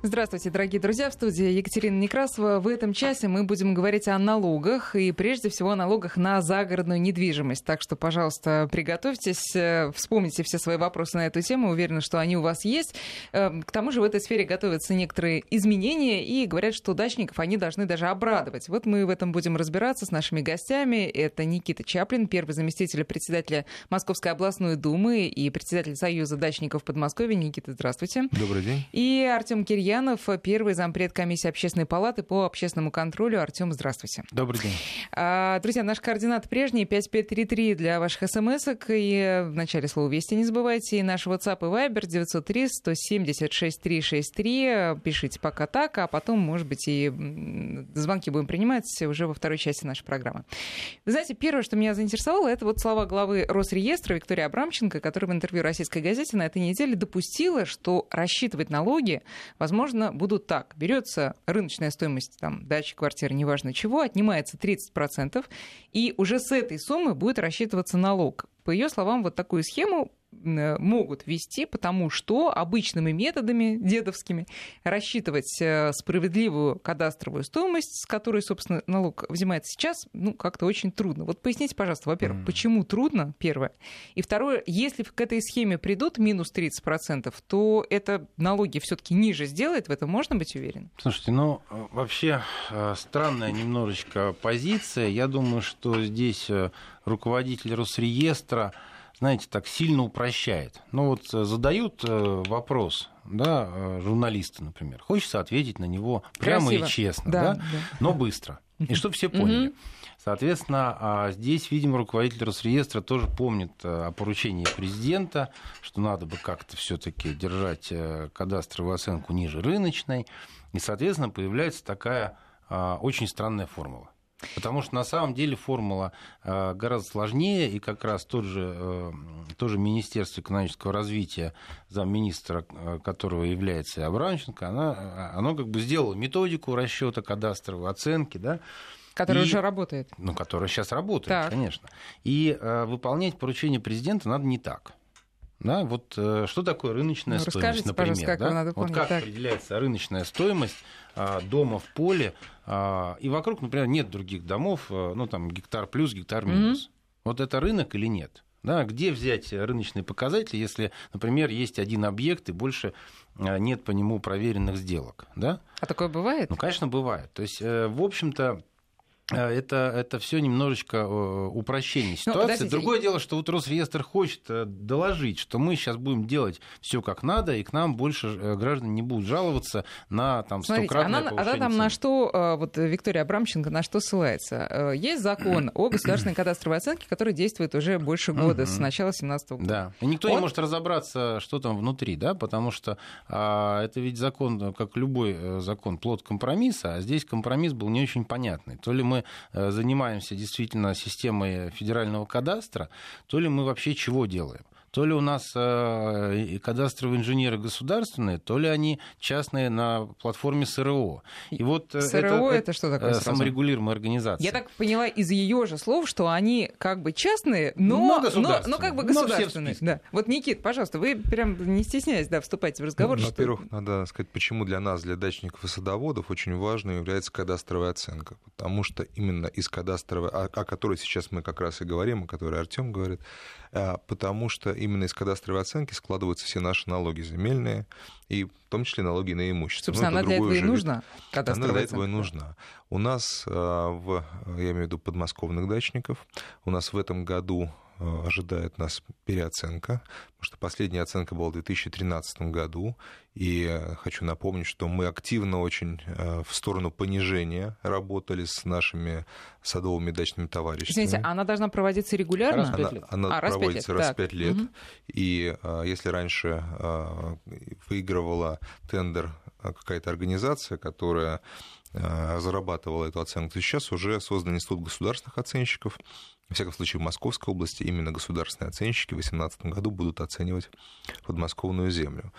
Здравствуйте, дорогие друзья. В студии Екатерина Некрасова. В этом часе мы будем говорить о налогах и прежде всего о налогах на загородную недвижимость. Так что, пожалуйста, приготовьтесь, э, вспомните все свои вопросы на эту тему. Уверена, что они у вас есть. Э, к тому же в этой сфере готовятся некоторые изменения и говорят, что дачников они должны даже обрадовать. Вот мы в этом будем разбираться с нашими гостями. Это Никита Чаплин, первый заместитель председателя Московской областной думы и председатель Союза дачников Подмосковья. Никита, здравствуйте. Добрый день. И Артем Кирьянов Ульянов, первый зампред комиссии общественной палаты по общественному контролю. Артем, здравствуйте. Добрый день. А, друзья, наш координат прежний 5533 для ваших смс И в начале слова «Вести» не забывайте. И наш WhatsApp и Viber 903 176 363. Пишите пока так, а потом, может быть, и звонки будем принимать уже во второй части нашей программы. Вы знаете, первое, что меня заинтересовало, это вот слова главы Росреестра Виктории Абрамченко, которая в интервью российской газете на этой неделе допустила, что рассчитывать налоги, возможно, возможно, будут так. Берется рыночная стоимость там, дачи, квартиры, неважно чего, отнимается 30%, и уже с этой суммы будет рассчитываться налог. По ее словам, вот такую схему могут вести, потому что обычными методами дедовскими рассчитывать э, справедливую кадастровую стоимость, с которой, собственно, налог взимается сейчас, ну, как-то очень трудно. Вот поясните, пожалуйста, во-первых, mm. почему трудно, первое. И второе, если к этой схеме придут минус 30%, то это налоги все таки ниже сделает, в этом можно быть уверен? Слушайте, ну, вообще э, странная немножечко позиция. Я думаю, что здесь руководитель Росреестра знаете, так сильно упрощает. Ну вот э, задают э, вопрос, да, э, журналисты, например, хочется ответить на него прямо Красиво. и честно, да, да? да, но быстро, и чтобы все поняли. Соответственно, а здесь, видимо, руководитель Росреестра тоже помнит о поручении президента, что надо бы как-то все-таки держать кадастровую оценку ниже рыночной. И, соответственно, появляется такая а, очень странная формула. Потому что на самом деле формула э, гораздо сложнее, и как раз тот же, э, тоже Министерство экономического развития, замминистра э, которого является Абрамченко, она, оно как бы сделало методику расчета кадастровой оценки, да, Которая и, уже работает. Ну, которая сейчас работает, так. конечно. И э, выполнять поручение президента надо не так. Да, вот э, что такое рыночная ну, стоимость, например? Как да? надо помнить, вот как так. определяется рыночная стоимость э, дома в поле, э, и вокруг, например, нет других домов, э, ну там гектар плюс, гектар минус. Mm-hmm. Вот это рынок или нет? Да, где взять рыночные показатели, если, например, есть один объект и больше э, нет по нему проверенных сделок? Да? А такое бывает? Ну, конечно, бывает. То есть, э, в общем-то, это, это все немножечко э, упрощение ну, ситуации. Ну, Другое дело, что вот Росреестр хочет э, доложить, что мы сейчас будем делать все как надо, и к нам больше граждан не будут жаловаться на там, стократное Смотрите, она, она там на что, вот Виктория Абрамченко на что ссылается? Есть закон о государственной кадастровой оценке, который действует уже больше года, с начала 2017 года. Да, и никто Он... не может разобраться, что там внутри, да, потому что а, это ведь закон, как любой закон, плод компромисса, а здесь компромисс был не очень понятный. То ли мы Э, занимаемся действительно системой федерального кадастра, то ли мы вообще чего делаем то ли у нас э, кадастровые инженеры государственные, то ли они частные на платформе СРО. И вот э, СРО это, это что такое? Саморегулируемая организация. Я так поняла из ее же слов, что они как бы частные, но, но, но, но как бы государственные. Да. Вот, Никит, пожалуйста, вы прям не стесняясь, да, вступайте в разговор. Ну, во-первых, что... надо сказать, почему для нас, для дачников и садоводов, очень важной является кадастровая оценка. Потому что именно из кадастровой, о, о которой сейчас мы как раз и говорим, о которой Артем говорит, потому что именно из кадастровой оценки складываются все наши налоги земельные, и в том числе налоги на имущество. Собственно, она для этого и нужна, Она для этого и нужна. У нас, а, в, я имею в виду подмосковных дачников, у нас в этом году ожидает нас переоценка, потому что последняя оценка была в 2013 году, и э, хочу напомнить, что мы активно очень э, в сторону понижения работали с нашими садовыми дачными товарищами. Извините, она должна проводиться регулярно? Раз она, она а, проводится раз в пять лет, угу. и если раньше выигрывала тендер какая-то организация, которая зарабатывала эту оценку, сейчас уже создан институт государственных оценщиков, во всяком случае, в Московской области именно государственные оценщики в 2018 году будут оценивать подмосковную землю.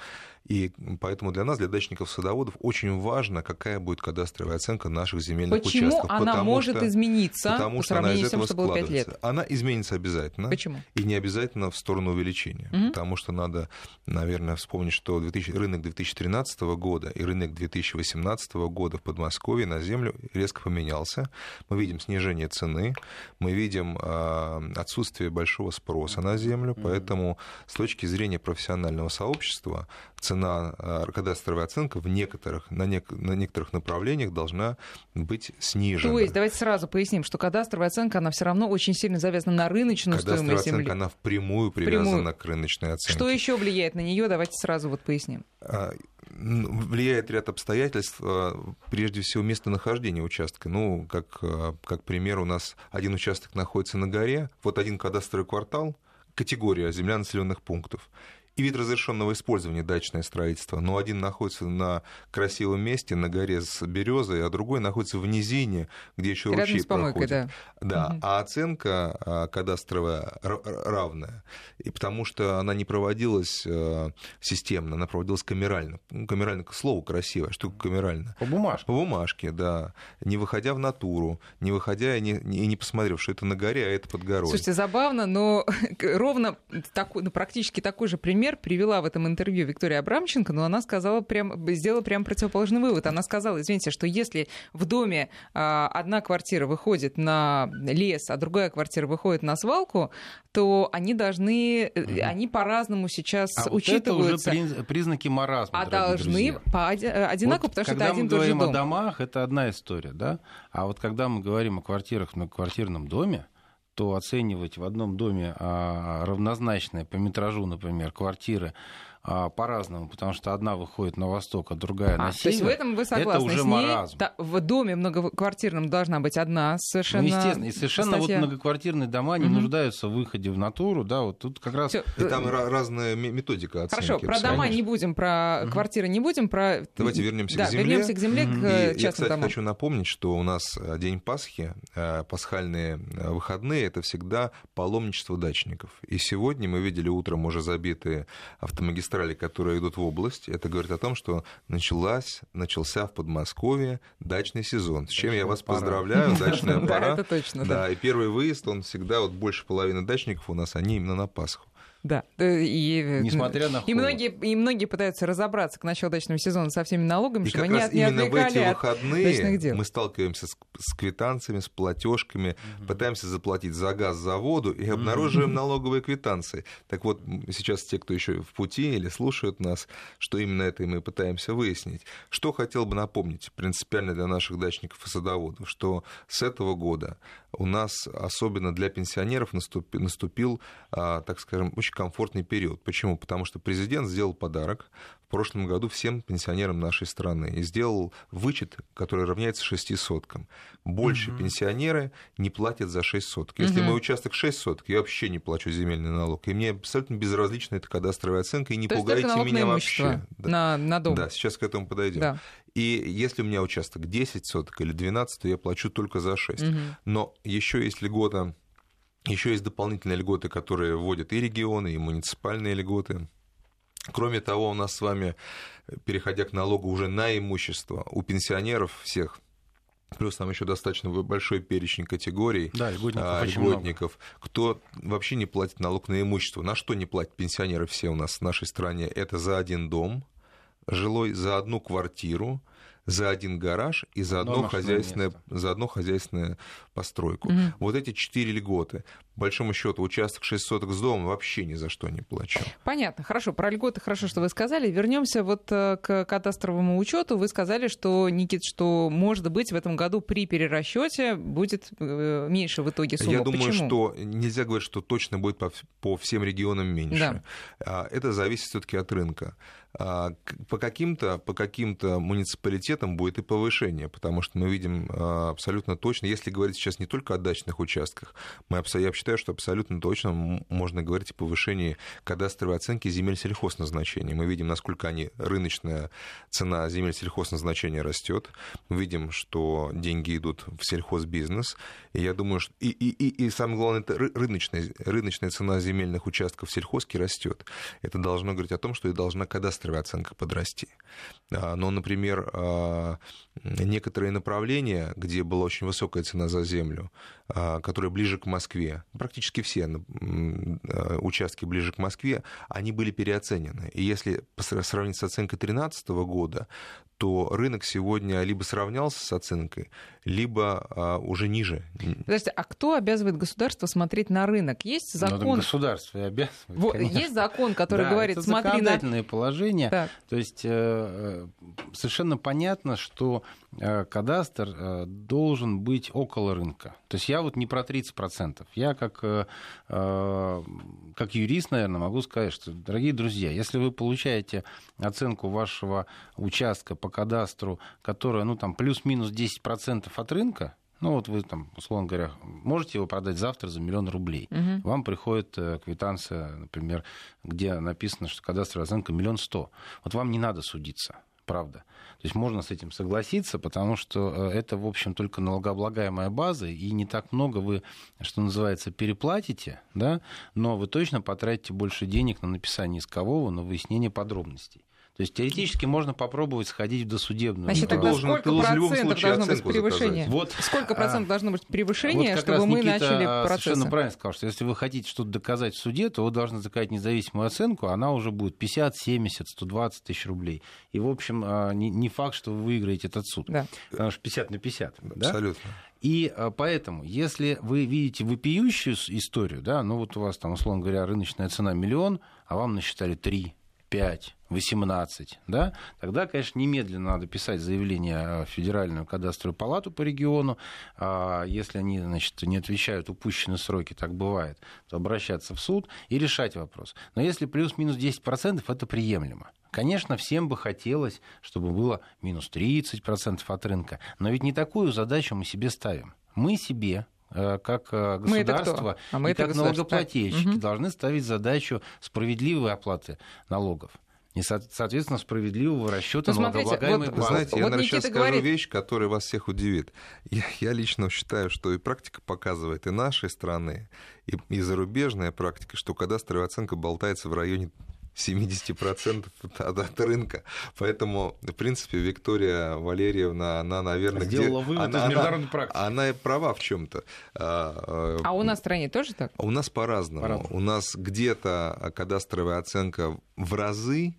И поэтому для нас, для дачников-садоводов, очень важно, какая будет кадастровая оценка наших земельных Почему участков. Почему она может что, измениться потому по что она сравнению из с тем, что было 5 лет? Она изменится обязательно. Почему? И не обязательно в сторону увеличения. Мгм. Потому что надо, наверное, вспомнить, что 2000 рынок 2013 года и рынок 2018 года в Подмосковье на землю резко поменялся. Мы видим снижение цены, мы видим а, отсутствие большого спроса на землю, поэтому с точки зрения профессионального сообщества цена, а, кадастровая оценка в некоторых, на, нек- на некоторых направлениях должна быть снижена. То есть, давайте сразу поясним, что кадастровая оценка, она все равно очень сильно завязана на рыночную Кадастровая стоимость оценка, земли. она впрямую привязана к рыночной оценке. Что еще влияет на нее? Давайте сразу вот поясним. А, н- влияет ряд обстоятельств, а, прежде всего местонахождение участка. Ну, как, а, как пример, у нас один участок находится на горе, вот один кадастровый квартал, категория земля населенных пунктов. И вид разрешенного использования дачное строительство. Но один находится на красивом месте, на горе с березой, а другой находится в низине, где еще Рядом ручей с помойкой, проходит. да. Да, Мгм. а оценка а, кадастровая равная, и потому что она не проводилась э, системно, она проводилась камерально. Ну, камерально к слову красивое, что такое камерально? По бумажке. По бумажке, да, не выходя в натуру, не выходя и не, не- и не посмотрев, что это на горе, а это под горой. Слушайте, забавно, но ровно такой, ну, практически такой же пример привела в этом интервью Виктория Абрамченко, но она сказала прям, сделала прям противоположный вывод. Она сказала, извините, что если в доме а, одна квартира выходит на лес, а другая квартира выходит на свалку, то они должны, э, они по-разному сейчас А вот это уже учитываются. приз- признаки маразма, а должны друзья. по э, одинаково, Вот потому что когда это один мы и тот же говорим о дом. домах, это одна история, да? А вот когда мы говорим о квартирах в многоквартирном доме, то оценивать в одном доме а, равнозначные по метражу, например, квартиры по-разному, потому что одна выходит на восток, а другая на А, то есть север. в этом вы согласны это уже с ней? маразм. Да, в доме многоквартирном должна быть одна совершенно Ну, естественно, и совершенно статья. вот многоквартирные дома не Мгм. нуждаются в выходе в натуру, да, вот тут как раз... Всё, И там э, ра- разная ме- методика оценки. Хорошо, про дома не будем, про Мгм. квартиры не будем, про... Давайте вернемся да, к земле. вернемся к земле, Мгм. к И э, я, частным кстати, домам. хочу напомнить, что у нас э, День Пасхи, э, пасхальные выходные, это всегда паломничество дачников. И сегодня мы видели утром уже забитые автомагистрали, которые идут в область. Это говорит о том, что началась, начался в Подмосковье дачный сезон. С чем я Дачная вас пора. поздравляю, дачная Да, пора. это точно, да. Да, и первый выезд, он всегда, вот больше половины дачников у нас, они именно на Пасху. Да. И, э, Несмотря на и многие, и многие пытаются разобраться к началу дачного сезона со всеми налогами, И чтобы как они раз не именно в эти выходные дел. мы сталкиваемся с, с квитанциями, с платежками, пытаемся заплатить за газ за воду и обнаруживаем налоговые квитанции. Так вот, сейчас те, кто еще в пути или слушают нас, что именно это и мы пытаемся выяснить. Что хотел бы напомнить принципиально для наших дачников и садоводов, что с этого года у нас, особенно для пенсионеров, наступи- наступил, а, так скажем, очень комфортный период. Почему? Потому что президент сделал подарок в прошлом году всем пенсионерам нашей страны и сделал вычет, который равняется 6 соткам. Больше пенсионеры не платят за 6 соток. Если Мгм. мой участок 6 соток, я вообще не плачу земельный налог. И мне абсолютно безразлична эта кадастровая оценка, и не То пугайте меня на вообще. Да. на, на дом. Да, сейчас к этому подойдем. Да. И если у меня участок 10 соток или 12, то я плачу только за 6. Мгм. Но еще есть льгота, еще есть дополнительные льготы, которые вводят и регионы, и муниципальные льготы. Кроме того, у нас с вами, переходя к налогу уже на имущество, у пенсионеров всех, плюс там еще достаточно большой перечень категорий, Да, льготников а, льготников, кто вообще не платит налог на имущество. На что не платят пенсионеры все у нас в нашей стране? Это за один дом жилой, за одну квартиру, за один гараж и за Одно одно, хозяйственное, место. за одну хозяйственную постройку. Мгм. Вот эти четыре льготы. Большому счету, участок 6 соток с домом вообще ни за что не плачу. Понятно, хорошо. Про льготы хорошо, что вы сказали. Вернемся вот э, к кадастровому учету. Вы сказали, что, Никит, что, может быть, в этом году при перерасчете будет э, меньше в итоге сумма. Я думаю, Почему? что нельзя говорить, что точно будет по, по всем регионам меньше. Да. А, Это зависит все-таки от рынка. А, По каким-то, по каким-то муниципалитетам будет и повышение, потому что мы видим а, абсолютно точно, если говорить сейчас не только о дачных участках, мы, я считаю, что абсолютно точно можно говорить о повышении кадастровой оценки земель сельхозназначения. Мы видим, насколько они, рыночная цена земель сельхозназначения растет. Мы видим, что деньги идут в сельхозбизнес. И я думаю, что и, и, и, и самое главное, это рыночная, рыночная цена земельных участков в сельхозке растет. Это должно говорить о том, что и должна кадастровая оценка подрасти. А, но, например, а, некоторые направления, где была очень высокая цена за землю, а, которые ближе к Москве, практически все участки ближе к Москве, они были переоценены. И если сравнить с оценкой 2013 года, то рынок сегодня либо сравнялся с оценкой, либо а, уже ниже. Подождите, а кто обязывает государство смотреть на рынок? Есть ну, закон? Ну, государство и обязывает. Вот, есть закон, который да, говорит, это смотри законодательное на... положение. Так. То есть э, э, совершенно понятно, что э, кадастр э, должен быть около рынка. То есть я вот не про 30%. Я как, э, э, как юрист, наверное, могу сказать, что, дорогие друзья, если вы получаете оценку вашего участка по кадастру, которая, ну, там, плюс-минус 10% от рынка, ну вот вы там, условно говоря, можете его продать завтра за миллион рублей. Угу. Вам приходит э, квитанция, например, где написано, что кадастровая оценка миллион сто. Вот вам не надо судиться, правда. То есть можно с этим согласиться, потому что э, это, в общем, только налогооблагаемая база, и не так много вы, что называется, переплатите, да, но вы точно потратите больше денег на написание искового, на выяснение подробностей. То есть теоретически можно попробовать сходить в досудебную. Значит, тогда должен, сколько процентов должно быть превышение? Вот, сколько процентов а, должно быть превышение, вот чтобы мы начали процесс? совершенно правильно сказал, что если вы хотите что-то доказать в суде, то вы должны заказать независимую оценку, она уже будет 50, 70, 120 тысяч рублей. И, в общем, а, не, факт, что вы выиграете этот суд. Да. Потому что 50 на 50. Абсолютно. Да? И а, поэтому, если вы видите вопиющую историю, да, ну вот у вас там, условно говоря, рыночная цена миллион, а вам насчитали 3, 5, 18, да, тогда, конечно, немедленно надо писать заявление в Федеральную кадастровую палату по региону. А если они, значит, не отвечают упущенные сроки, так бывает, то обращаться в суд и решать вопрос. Но если плюс-минус 10%, это приемлемо. Конечно, всем бы хотелось, чтобы было минус 30% от рынка, но ведь не такую задачу мы себе ставим. Мы себе как э, государство а мы и как налогоплательщики угу. должны ставить задачу справедливой оплаты налогов и, соответственно, справедливого расчета ну, налогооблагаемой вот, Знаете, я, вот наверное, сейчас скажу говорит... вещь, которая вас всех удивит. Я, я лично считаю, что и практика показывает и нашей страны, и, и зарубежная практика, что кадастровая оценка болтается в районе 70% от, от рынка. Поэтому, в принципе, Виктория Валерьевна, она, наверное, Сделала где... вывод она, из международной она, практики. Она права в чем то а, а у нас в стране тоже так? У нас по-разному. по-разному. У нас где-то кадастровая оценка в разы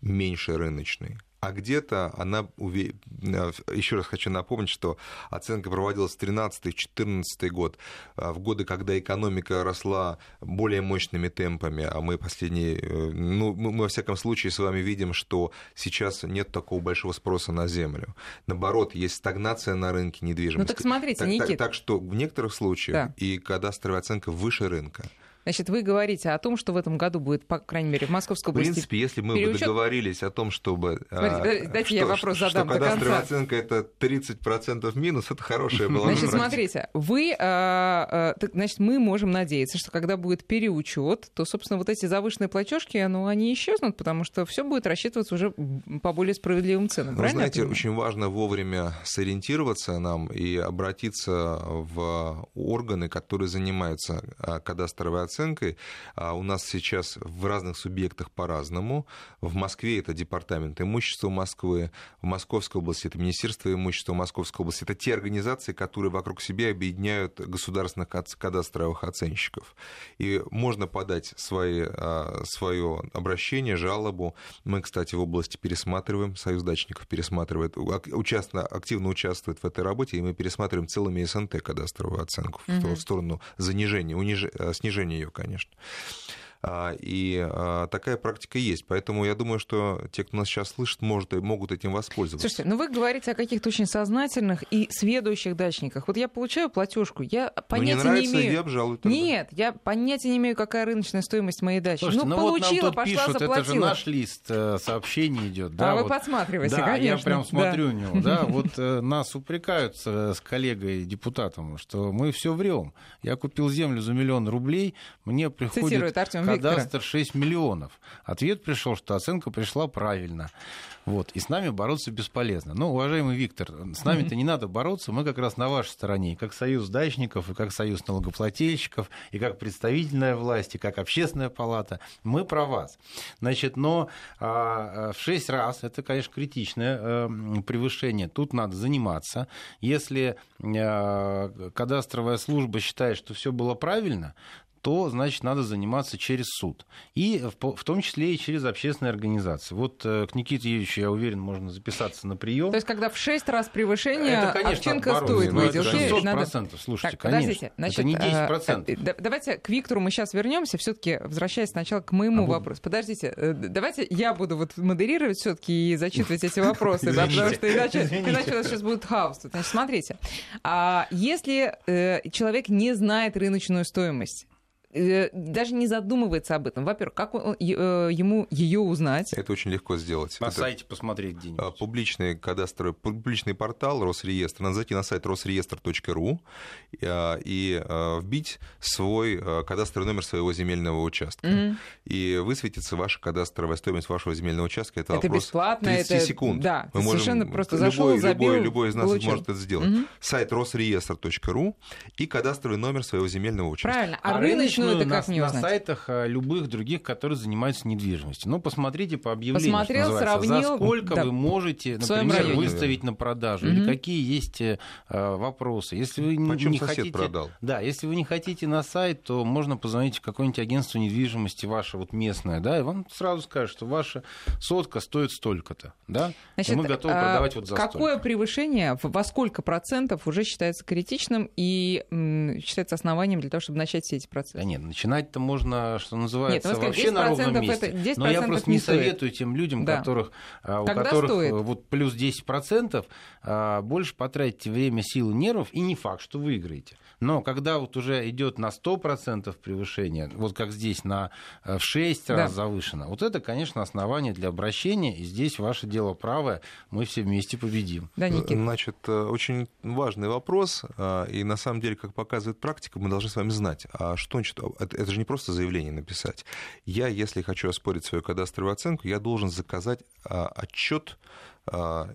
меньше рыночной а где-то она, еще раз хочу напомнить, что оценка проводилась в 13-14 год, а, в годы, когда экономика росла более мощными темпами, а мы последние, э, ну, мы во всяком случае с вами видим, что сейчас нет такого большого спроса на землю. Наоборот, есть стагнация на рынке недвижимости. Ну так смотрите, так, Никит. Так, так что в некоторых случаях да. и кадастровая оценка выше рынка. Значит, вы говорите о том, что в этом году будет, по крайней мере, в Московской области В принципе, если мы переучет... бы договорились о том, чтобы... Смотрите, дайте что, я вопрос задам что до конца. оценка это 30% минус, это хорошая была Значит, смотрите, вы, а, а, значит, мы можем надеяться, что когда будет переучет, то, собственно, вот эти завышенные платежки, ну, они исчезнут, потому что все будет рассчитываться уже по более справедливым ценам. Вы знаете, очень важно вовремя сориентироваться нам и обратиться в органы, которые занимаются а, кадастровой оценкой. А у нас сейчас в разных субъектах по-разному. В Москве это Департамент имущества Москвы, в Московской области это Министерство имущества Московской области. Это те организации, которые вокруг себя объединяют государственных кадастровых оценщиков. И можно подать свои, а, свое обращение, жалобу. Мы, кстати, в области пересматриваем, Союз дачников пересматривает, участно, активно участвует в этой работе, и мы пересматриваем целыми СНТ кадастровую оценку угу. в сторону занижения, униж... снижения ее, конечно. А, и а, такая практика есть. Поэтому я думаю, что те, кто нас сейчас слышит, может, могут этим воспользоваться. Слушайте, ну вы говорите о каких-то очень сознательных и сведущих дачниках. Вот я получаю платежку, я ну, понятия не, нравится, не имею... Я обжалую тогда. Нет, я понятия не имею, какая рыночная стоимость моей дачи. Слушайте, ну, ну получила, вот нам тут пошла, пишут, заплатила. это же наш лист э, сообщений идет. Да, а вот, вы подсматриваете, да, конечно. я прям смотрю да. у него. Да, вот э, нас упрекают с, с коллегой депутатом, что мы все врем. Я купил землю за миллион рублей, мне приходит кадастр 6 миллионов. Ответ пришел, что оценка пришла правильно. Вот. И с нами бороться бесполезно. Но, уважаемый Виктор, с нами-то не надо бороться, мы как раз на вашей стороне, и как союз дачников, и как союз налогоплательщиков, и как представительная власть, и как общественная палата. Мы про вас. Значит, но а, в шесть раз, это, конечно, критичное а, превышение, тут надо заниматься. Если а, кадастровая служба считает, что все было правильно, то, значит, надо заниматься через суд. И в, в том числе и через общественные организации. Вот э, к Никите Юрьевичу, я уверен, можно записаться на прием. То есть, когда в 6 раз превышение, это, конечно, овчинка стоит выйти. Это 600%, надо... слушайте, так, конечно. Значит, это не 10%. А, давайте к Виктору мы сейчас вернемся, все-таки возвращаясь сначала к моему а вопросу. Подождите, э, давайте я буду вот модерировать все-таки и зачитывать эти вопросы, да, потому что иначе, у нас сейчас будет хаос. Значит, смотрите, а если э, человек не знает рыночную стоимость, Э, даже не задумывается об этом. Во-первых, как он, э, ему ее узнать? Это очень легко сделать. На Это сайте посмотреть где-нибудь. Публичный кадастровый, публичный портал Росреестра. Надо зайти на сайт росреестр.ру э, и вбить свой кадастровый номер своего земельного участка. Mm-hmm. И высветится ваша кадастровая стоимость вашего земельного участка. Это, это вопрос бесплатно. 30 это... секунд. Да, Мы совершенно можем... просто любой, зашел, забил, любой, любой из нас получил. может это сделать. Mm-hmm. Сайт росреестр.ру и кадастровый номер своего земельного участка. Правильно. А, а рыночную это как на, не узнать? На сайтах а, любых других, которые занимаются недвижимостью. Ну, посмотрите по объявлению, Посмотрел, что сравнил. За сколько да. вы можете, например, районе. выставить на продажу, Мгм. или какие есть э, вопросы. Если вы не- Почем не хотите... продал? Да, если вы не хотите на сайт, то можно позвонить в какое-нибудь агентство недвижимости ваше, вот местное, да, и вам сразу скажут, что ваша сотка стоит столько-то, да, Значит, и мы готовы а, продавать вот за Какое столько. превышение, во сколько процентов уже считается критичным и м, считается основанием для того, чтобы начать все эти процессы? Нет, начинать-то можно, что называется, Нет, ну, вообще на ровном 10% месте. это- 10% Но я просто не не советую тем людям, Да. которых, а, у Когда которых стоит? э, вот плюс 10%, а, больше потратите время, силы, нервов, и не факт, что выиграете. Но когда вот уже идет на 100% превышение, вот как здесь на, э, в 6 Да. раз завышено, вот это, конечно, основание для обращения, и здесь ваше дело правое, мы все вместе победим. Да, Никит? Значит, э, очень важный вопрос, а, и на самом деле, как показывает практика, мы должны с вами знать, а что значит, это, это же не просто заявление написать. Я, если хочу оспорить свою кадастровую оценку, я должен заказать а, отчет а,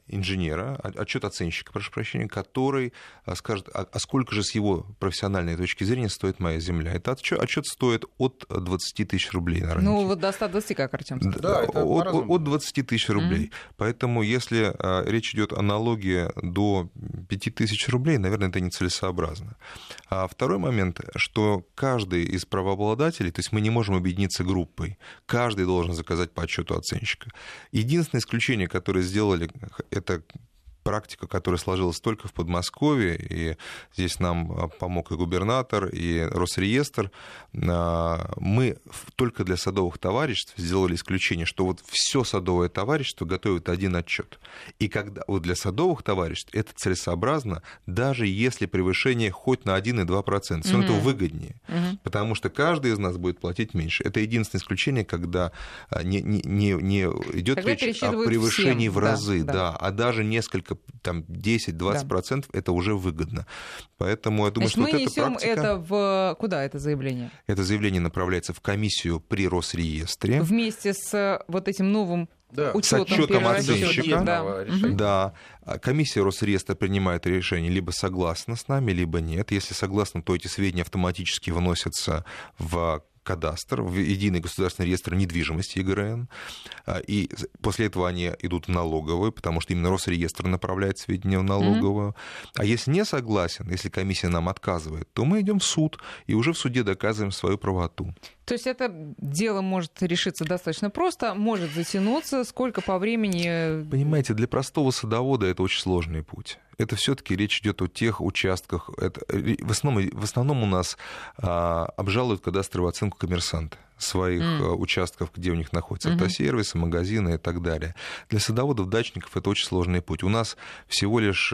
инженера, а- отчет оценщика, прошу прощения, который а, скажет, а, а сколько же с его профессиональной точки зрения стоит моя земля. Этот отчет, отчет стоит от 20 тысяч рублей на рынке. Ну, вот до 120, как Артем сказал. Да, это от, от 20 тысяч рублей. Поэтому, если а, речь идет о налоге до 5 тысяч рублей, наверное, это нецелесообразно. А второй момент, что каждый из правообладателей, то есть мы не можем объединиться группой, каждый должен заказать по отчету оценщика. Единственное исключение, которое сделали, это практика, которая сложилась только в Подмосковье, и здесь нам а, помог и губернатор, и Росреестр, а, мы только для садовых товариществ сделали исключение, что вот все садовое товарищество готовит один отчет. И когда вот для садовых товариществ это целесообразно, даже если превышение хоть на 1,2%, все равно это Мгм. выгоднее, Мгм. потому что каждый из нас будет платить меньше. Это единственное исключение, когда а, не, не, не, не идет Когда речь о превышении всем, в да, разы, да. да, а даже несколько, там, 10-20% это уже выгодно. Поэтому я думаю, Значит, мы что вот эта несем практика, это в... Куда это заявление? это заявление направляется в комиссию при Росреестре. Вместе с э, вот этим новым Да. учетом, отчетом оценщика. Да. Решения. Да, А комиссия Росреестра принимает решение либо согласно с нами, либо нет. Если согласно, то эти сведения автоматически вносятся в кадастр, в единый государственный реестр недвижимости ЕГРН, А, и после этого они идут в налоговую, потому что именно Росреестр направляет сведения в налоговую. А если не согласен, если комиссия нам отказывает, то мы идем в суд и уже в суде доказываем свою правоту. То есть это дело может решиться достаточно просто, может затянуться, сколько по времени... Понимаете, для простого садовода это очень сложный путь. Это все-таки речь идет о тех участках. Это, в, основном, в основном у нас а, обжалуют кадастровую оценку коммерсанты своих mm. участков, где у них находятся mm-hmm. автосервисы, магазины и так далее. Для садоводов, дачников это очень сложный путь. У нас всего лишь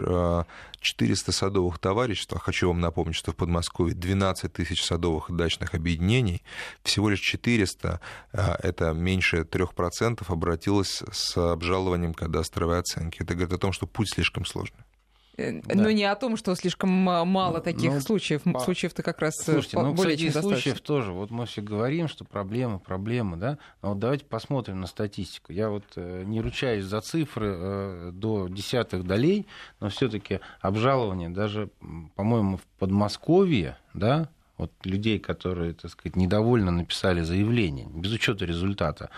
400 а, садовых товариществ. Хочу вам напомнить, что в Подмосковье 12 тысяч садовых и дачных объединений. Всего лишь 400, а, это меньше 3%, обратилось с обжалованием кадастровой оценки. Это говорит о том, что путь слишком сложный. Э, да. Но не о том, что слишком мало таких ну, случаев. По... Случаев-то как раз э, Слушайте, по- ну, более кстати, чем случаев тоже. Вот мы все говорим, что проблемы, проблемы, да. Но вот давайте посмотрим на статистику. Я вот э, не ручаюсь за цифры э, до десятых долей, но все-таки обжалование даже, по-моему, в Подмосковье, да, вот людей, которые, так сказать, недовольно написали заявление, без учета результата,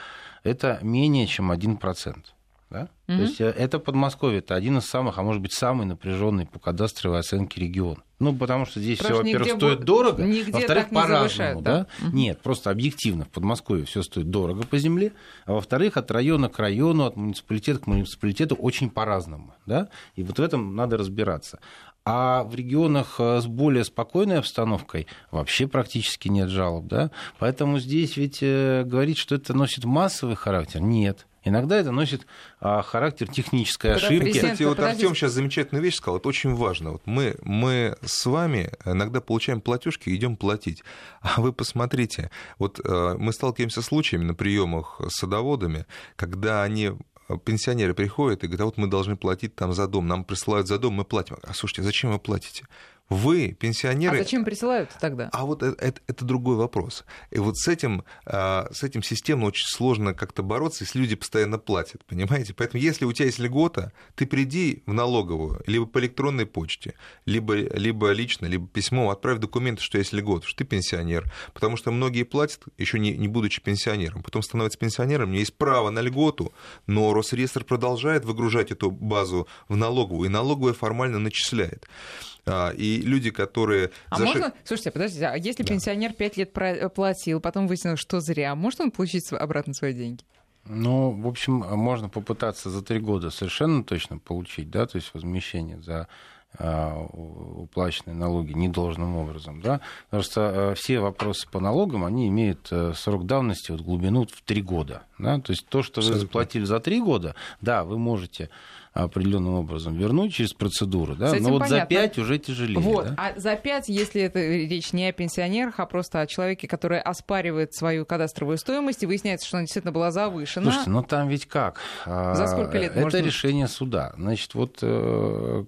это менее чем один процент. Да? Mm-hmm. То есть э, это Подмосковье, это один из самых, а может быть, самый напряженный по кадастровой оценке регион. Ну, потому что здесь все, во-первых, стоит б... дорого, во-вторых, по-разному. Да? Да? Mm-hmm. Нет, просто объективно в Подмосковье все стоит дорого по земле, а во-вторых, от района к району, от муниципалитета к муниципалитету очень по-разному. Да? И вот в этом надо разбираться. А в регионах э, с более спокойной обстановкой вообще практически нет жалоб. Да? Поэтому здесь ведь э, говорить, что это носит массовый характер, нет. Иногда это носит а, характер технической Когда ошибки. Кстати, вот Артем сейчас замечательную вещь сказал, это очень важно. Вот мы, мы с вами иногда получаем платежки и идем платить. А вы посмотрите, вот э, мы сталкиваемся с случаями на приемах с садоводами, когда они пенсионеры приходят и говорят, а вот мы должны платить там за дом, нам присылают за дом, мы платим. А слушайте, зачем вы платите? Вы, пенсионеры... А зачем присылают тогда? А вот это, это, это другой вопрос. И вот с этим, а, с этим системно очень сложно как-то бороться, если люди постоянно платят, понимаете? Поэтому если у тебя есть льгота, ты приди в налоговую, либо по электронной почте, либо, либо лично, либо письмо, отправь документы, что есть льгота, что ты пенсионер. Потому что многие платят, еще не, не будучи пенсионером. Потом становятся пенсионером, у меня есть право на льготу, но Росреестр продолжает выгружать эту базу в налоговую, и налоговая формально начисляет. А, и люди, которые... А заш... можно... Слушайте, подождите, а если да. пенсионер 5 лет платил, потом выяснилось, что зря, может он получить обратно свои деньги? Ну, в общем, можно попытаться за три года совершенно точно получить, да, то есть возмещение за а, уплаченные налоги недолжным образом, да, потому что э, все вопросы по налогам, они имеют э, срок давности, вот глубину в три года, да, то есть то, что вы заплатили за три года, да, вы можете определенным образом вернуть через процедуру, да, но вот понятно. за 5 уже тяжелее. Вот, да? а за 5, если это речь не о пенсионерах, а просто о человеке, который оспаривает свою кадастровую стоимость, и выясняется, что она действительно была завышена. Слушайте, ну там ведь как? За сколько лет Это можно... решение суда. Значит, вот э,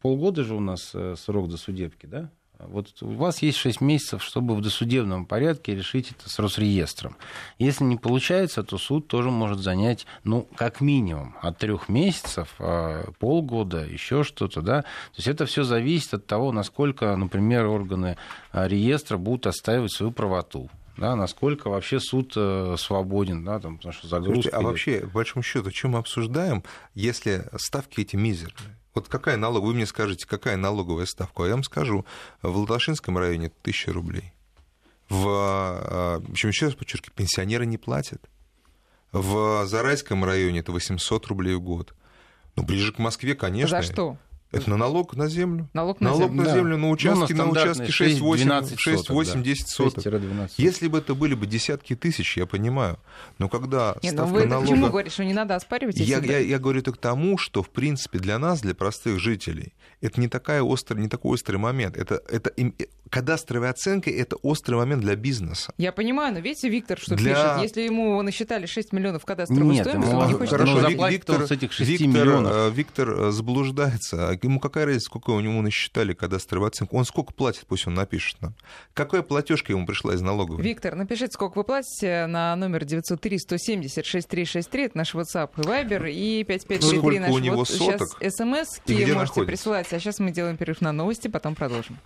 полгода же у нас э, срок до судебки, да? Вот у вас есть 6 месяцев, чтобы в досудебном порядке решить это с Росреестром. Если не получается, то суд тоже может занять, ну, как минимум, от трех месяцев, а, полгода, еще что-то, да. То есть это все зависит от того, насколько, например, органы а, реестра будут отстаивать свою правоту да, насколько вообще суд э, свободен, да, там, потому что загрузка. Слушайте, а вообще, по большому счету, что мы обсуждаем, если ставки эти мизерные? Вот какая налоговая, вы мне скажете, какая налоговая ставка? А я вам скажу, в Ладошинском районе 1000 рублей. В, а, в общем, еще раз подчеркиваю, пенсионеры не платят. В Зарайском районе это 800 рублей в год. Ну, ближе к Москве, конечно. За что? Это на налог на землю. Налог на налог землю, на, землю, на участки, ну, на участки 6, 8, 6, 8 10 соток. Если бы это были бы десятки тысяч, я понимаю. Но когда Нет, ставка но вы налога... Почему говорите, что не надо оспаривать? Я, я, я говорю это к тому, что, в принципе, для нас, для простых жителей, это не, такая острый, не такой острый момент. Это, это, э, кадастровая оценка – это острый момент для бизнеса. Я понимаю, но видите, Виктор, что для... пишет, если ему насчитали 6 миллионов кадастровой Нет, стоимости, он не хочет... Хорошо, Виктор, с этих 6 Виктор, миллионов. Э, Виктор э, заблуждается. Ему какая разница, сколько у него насчитали кадастровую оценку? Он сколько платит, пусть он напишет нам. Какая платежка ему пришла из налоговой? Виктор, напишите, сколько вы платите на номер 903 170 6363, это наш WhatsApp и Viber, и 5533 наш у него вот соток? сейчас смс, можете находится? присылать. А сейчас мы делаем перерыв на новости, потом продолжим.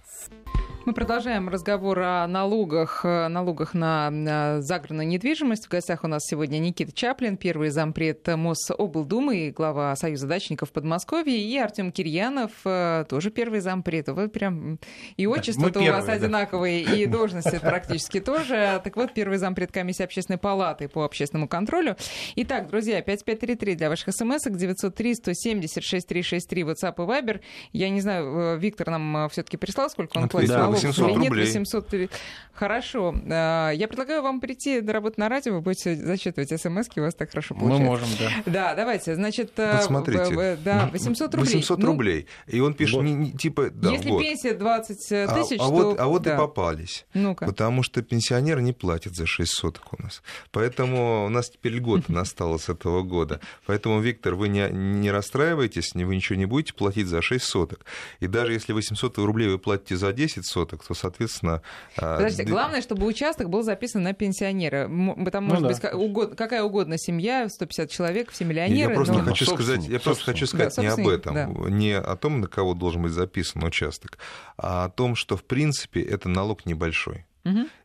Мы продолжаем разговор о налогах, э, налогах на загородную недвижимость. В гостях у нас сегодня Никита Чаплин, первый зампред Мособлдумы и глава Союза дачников Подмосковья, и Артем Кирьянов, э, тоже первый зампред. Вы прям и отчество-то у вас да. одинаковые, и должности практически тоже. Так вот, первый зампред комиссии общественной палаты по общественному контролю. Итак, друзья, 5533 для ваших смс-ок, 903-176-363, WhatsApp и Viber. Я не знаю, э, Виктор нам все-таки прислал, сколько он платит налогов 800 или нет, рублей. 800... Хорошо. Я предлагаю вам прийти до работы на радио, вы будете зачитывать смс у вас так хорошо получается. Мы можем, да. Да, давайте, значит... Вот смотрите. Да, 800 рублей. 800 ну, рублей. И он пишет, вот. не, не, типа... Да, Если вот. пенсия 20 тысяч, а, то... а вот, а вот да. и попались. Ну-ка. Потому что пенсионеры не платят за 6 соток у нас. Поэтому у нас теперь льгота настала с этого года. Поэтому, Виктор, вы не, не расстраивайтесь, вы ничего не будете платить за 6 соток. И даже если 800 рублей вы платите за 10 соток, то, соответственно... а, Подождите, главное, чтобы участок был записан на пенсионера. Там может Ну да. быть ка- угод- какая угодно семья, 150 человек, все миллионеры. Я просто но- хочу сказать, я просто хочу сказать Да, не об этом, да. не о том, на кого должен быть записан участок, а о том, что в принципе это налог небольшой.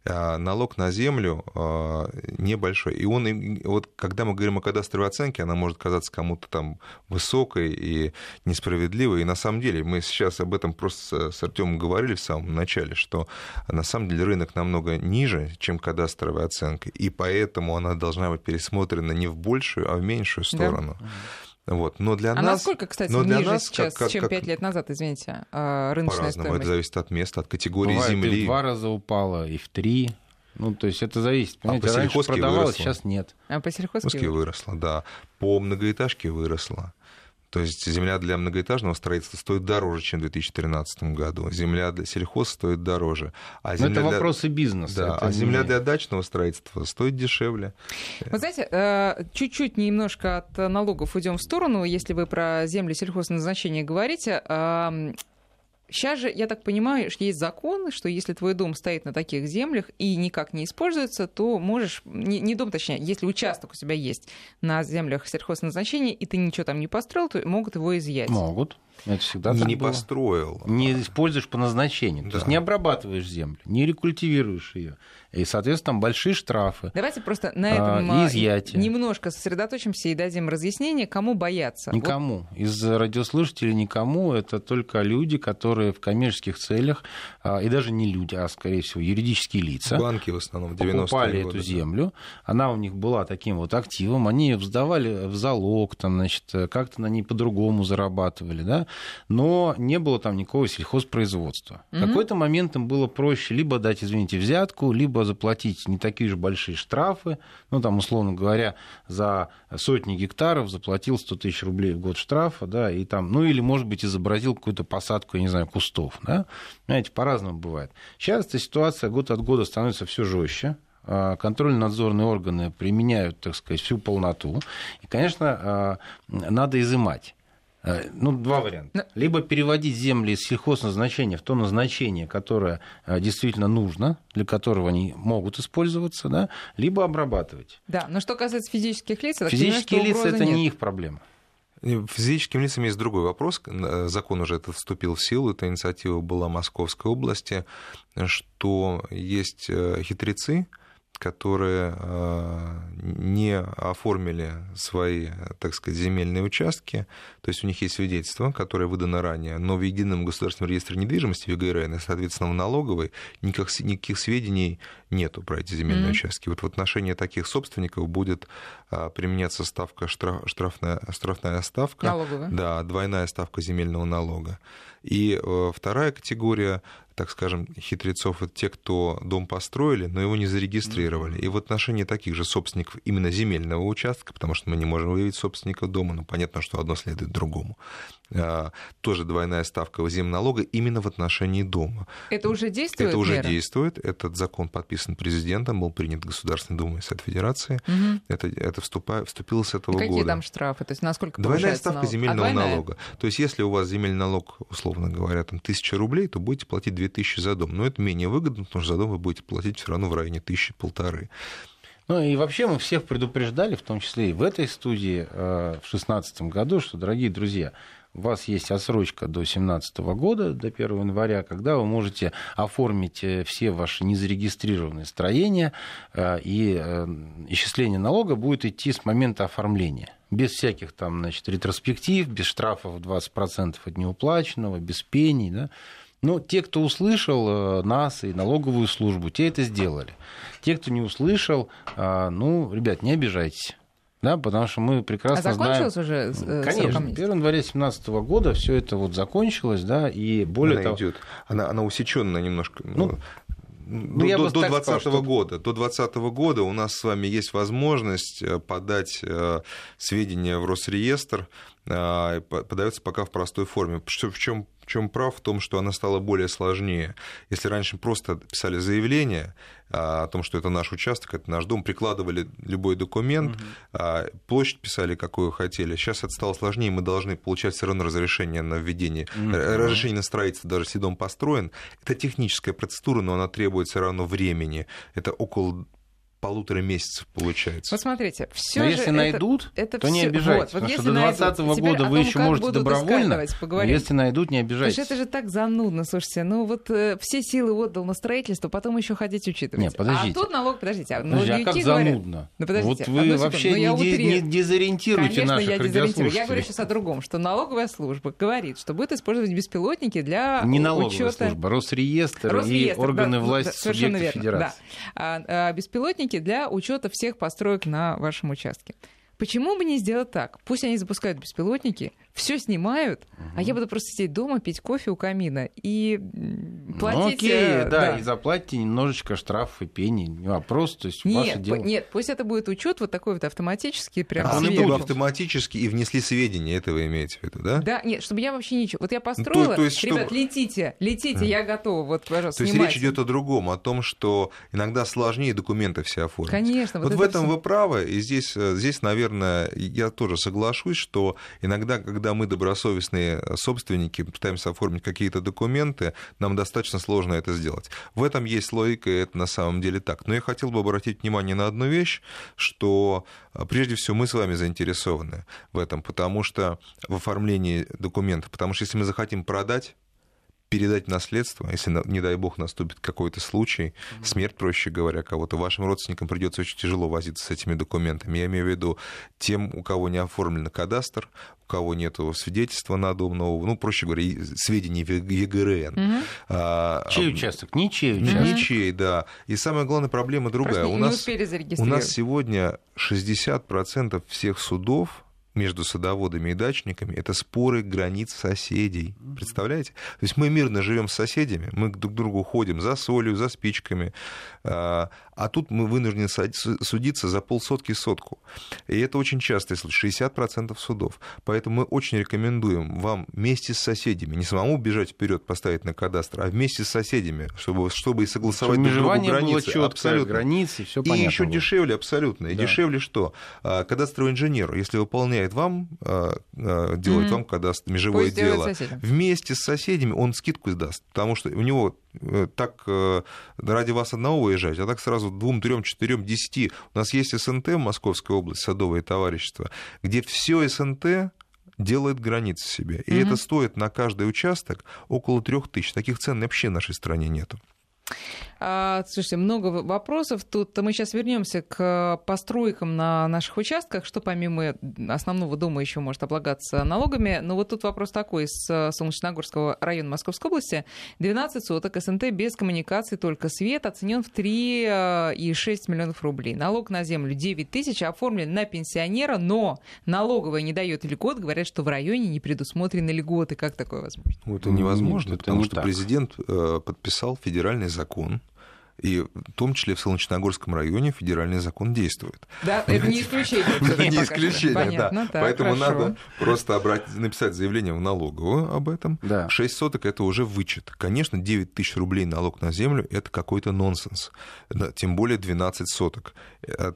А налог на землю а, небольшой. И он, вот когда мы говорим о кадастровой оценке, она может казаться кому-то там высокой и несправедливой. И на самом деле мы сейчас об этом просто с Артемом говорили в самом начале, что на самом деле рынок намного ниже, чем кадастровая оценка. И поэтому она должна быть пересмотрена не в большую, а в меньшую Да. Вот. Но для А нас... насколько, кстати, но для ниже нас, сейчас, как- как- чем как- 5 лет назад, извините, а, рыночная По-разному. Это стоимость? зависит от места, от категории Бывает, и земли. в два раза упала, и в три. Ну, то есть это зависит. Понимаете, по раньше сельхозке продавалось, выросло. сейчас нет. А по сельхозке? Пуски выросла, да. По многоэтажке выросла. То есть земля для многоэтажного строительства стоит дороже, чем в 2013 году. Земля для сельхоз стоит дороже. А Но земля это для- вопросы бизнеса. Да, это а не- земля для дачного строительства стоит дешевле. Вы знаете, э, чуть-чуть немножко от налогов уйдем в сторону, если вы про земли сельхозназначения говорите. Сейчас же, я так понимаю, есть закон, что если твой дом стоит на таких землях и никак не используется, то можешь, не, не дом, точнее, если участок у тебя есть на землях сельхозназначения, и ты ничего там не построил, то могут его изъять. Могут. Это всегда не было. построил. Не используешь по назначению. То Да. есть не обрабатываешь землю, не рекультивируешь ее. И, соответственно, там большие штрафы. Давайте просто на этом а, изъятие. немножко сосредоточимся и дадим разъяснение, кому бояться. Вот Никому. Из радиослушателей никому. Это только люди, которые в коммерческих целях, а, и даже не люди, а, скорее всего, юридические лица, Банки в основном в 90-е покупали годы, эту да. землю, она у них была таким вот активом, они ее сдавали в залог, там, значит, как-то на ней по-другому зарабатывали, да, но не было там никакого сельхозпроизводства. В Мгм. какой-то момент им было проще либо дать, извините, взятку, либо заплатить не такие же большие штрафы, ну, там, условно говоря, за сотни гектаров заплатил 100 тысяч рублей в год штрафа, да, и там, ну, или, может быть, изобразил какую-то посадку, я не знаю, кустов, да, знаете, по-разному бывает. Сейчас эта ситуация год от года становится все жестче, а, контрольно-надзорные органы применяют, так сказать, всю полноту. И, конечно, а, надо изымать. А, Ну, два варианта. Но- Либо переводить земли из сельхозназначения в то назначение, которое а, действительно нужно, для которого они могут использоваться, да, либо обрабатывать. Да, но что касается физических лиц, понимаю, Физические что лица это нет. не их проблема. Физическим лицам есть другой вопрос. Э, Закон уже этот вступил в силу. Эта инициатива была Московской области, что есть э, хитрецы, которые э, не оформили свои, так сказать, земельные участки, то есть у них есть свидетельство, которое выдано ранее, но в Едином государственном реестре недвижимости, в ЕГРН, и, соответственно, в налоговой никаких, никаких сведений нету про эти земельные Мгм. участки. Вот в отношении таких собственников будет а, применяться ставка штраф, штрафная, штрафная ставка. Налоговая. Да, двойная ставка земельного налога. И э, вторая категория, так скажем, хитрецов, это те, кто дом построили, но его не зарегистрировали. И в отношении таких же собственников именно земельного участка, потому что мы не можем выявить собственника дома, но понятно, что одно следует другому. А, Тоже двойная ставка земналога именно в отношении дома. Это уже действует Это уже меры? действует. Этот закон подписан президентом, был принят Государственной Думой Совет Федерации. Мгм. Это, это вступа- вступило с И этого какие года. там штрафы? То есть насколько Двойная ставка налог? А, земельного двойная? налога. То есть, если у вас земельный налог, условно говоря, там, 1000 рублей, то будете платить 2000 за дом. Но это менее выгодно, потому что за дом вы будете платить все равно в районе тысячи полторы. Ну и вообще мы всех предупреждали, в том числе и в этой студии э, в 2016 году, что, дорогие друзья, у вас есть отсрочка до 2017 года, до 1 января, когда вы можете оформить э, все ваши незарегистрированные строения, э, и э, исчисление налога будет идти с момента оформления. Без всяких там, значит, ретроспектив, без штрафов 20% от неуплаченного, без пений, да. Но те, кто услышал нас и налоговую службу, те это сделали. Те, кто не услышал, ну, ребят, не обижайтесь. Да, потому что мы прекрасно а закончилось знаем... уже? Э, Конечно, 1 января 2017 года все это вот закончилось, да, и более она того... Идет. Она, она усеченная немножко. Ну, ну, я до, до 2020 что... года. До 2020 года у нас с вами есть возможность э, подать э, сведения в Росреестр. Подается пока в простой форме. В чем в чем прав в том, что она стала более сложнее. Если раньше просто писали заявление а, о том, что это наш участок, это наш дом, прикладывали любой документ, угу. площадь писали, какую хотели. Сейчас это стало сложнее, мы должны получать все равно разрешение на введение, угу. разрешение на строительство, даже если дом построен. Это техническая процедура, но она требует все равно времени. Это около полутора месяцев получается. Вот смотрите, все Но если это, найдут, это то все... не обижайтесь. Вот, вот потому что до 2020 -го года вы еще можете добровольно, если найдут, не обижайтесь. Потому что это же так занудно, слушайте. Ну вот э, все силы отдал на строительство, потом еще ходить учитывать. Нет, подождите. А тут налог, подождите. А, подождите, а как говорят... занудно? Ну, подождите, вот вы вообще ну, не, не дезориентируете Конечно, наших я дезориентирую. Я говорю сейчас о другом, что налоговая служба говорит, что будет использовать беспилотники для Не налоговая учета... служба, Росреестр, Росреестр и органы да, власти да, субъектов верно, Да. федерации. А, а, беспилотники для учета всех построек на вашем участке. Почему бы не сделать так? Пусть они запускают беспилотники, все снимают, угу. а я буду просто сидеть дома, пить кофе у камина и платить... Ну, окей, э, да, да, и заплатите немножечко штрафов и пени, не вопрос, то есть нет, ваше дело. Нет, пусть это будет учет вот такой вот автоматический, прям а, он будет автоматически и внесли сведения, это вы имеете в виду, да? Да, нет, чтобы я вообще ничего... Вот я построила, то, то есть, ребят, чтобы... летите, летите, я готова, вот, пожалуйста, То есть снимайте. речь идет о другом, о том, что иногда сложнее документы все оформить. Конечно. Вот, вот в этом все... вы правы, и здесь, э, здесь, наверное, я тоже соглашусь, что иногда, когда мы добросовестно добросовестные собственники пытаемся оформить какие-то документы, нам достаточно сложно это сделать. В этом есть логика, и это на самом деле так. Но я хотел бы обратить внимание на одну вещь, что а, прежде всего мы с вами заинтересованы в этом, потому что в оформлении документов, потому что если мы захотим продать, передать наследство, если, не дай бог, наступит какой-то случай, смерть, проще говоря, кого-то, вашим родственникам придется очень тяжело возиться с этими документами. Я имею в виду тем, у кого не оформлен кадастр, кого нет свидетельства на дом нового, ну, проще говоря, сведений в ЕГРН. Угу. А, чей участок? Ничей участок. Ничей, да. И самая главная проблема другая. Просто у нас, у нас сегодня 60% всех судов между садоводами и дачниками это споры границ соседей. Представляете? То есть мы мирно живем с соседями, мы друг к другу ходим за солью, за спичками, а, а тут мы вынуждены судиться за полсотки сотку. И это очень часто, если 60% судов. Поэтому мы очень рекомендуем вам вместе с соседями, не самому бежать вперед, поставить на кадастр, а вместе с соседями, чтобы, чтобы и согласовать чтобы друг другу границы. Было четко, абсолютно. границы, все и еще было. дешевле абсолютно. И да. дешевле что? А, кадастровый инженер, если выполняет вам, а, делает mm-hmm. вам кадастр, межевое Пусть дело, вместе с соседями он скидку сдаст, потому что у него Э, так э, ради вас одного уезжать, а так сразу двум, трем, четырем, десяти. У нас есть СНТ в Московской области, садовое товарищество, где все СНТ делает границы себе. И mm-hmm. это стоит на каждый участок около трех тысяч. Таких цен вообще в нашей стране нету. А, слушайте, много вопросов. Тут мы сейчас вернемся к постройкам на наших участках, что помимо основного дома еще может облагаться налогами. Но вот тут вопрос такой из Солнечногорского района Московской области. 12 соток СНТ без коммуникации, только свет, оценен в 3,6 миллионов рублей. Налог на землю 9 тысяч, оформлен на пенсионера, но налоговая не дает льгот. Говорят, что в районе не предусмотрены льготы. Как такое возможно? Ну, это невозможно, Нет, потому не что так. президент э, подписал федеральный закон, и в том числе в Солнечногорском районе федеральный закон действует. Да, это не исключение. Это не исключение, да. Поэтому надо просто написать заявление в налоговую об этом. 6 соток – это уже вычет. Конечно, 9 тысяч рублей налог на землю – это какой-то нонсенс. Тем более 12 соток. Э,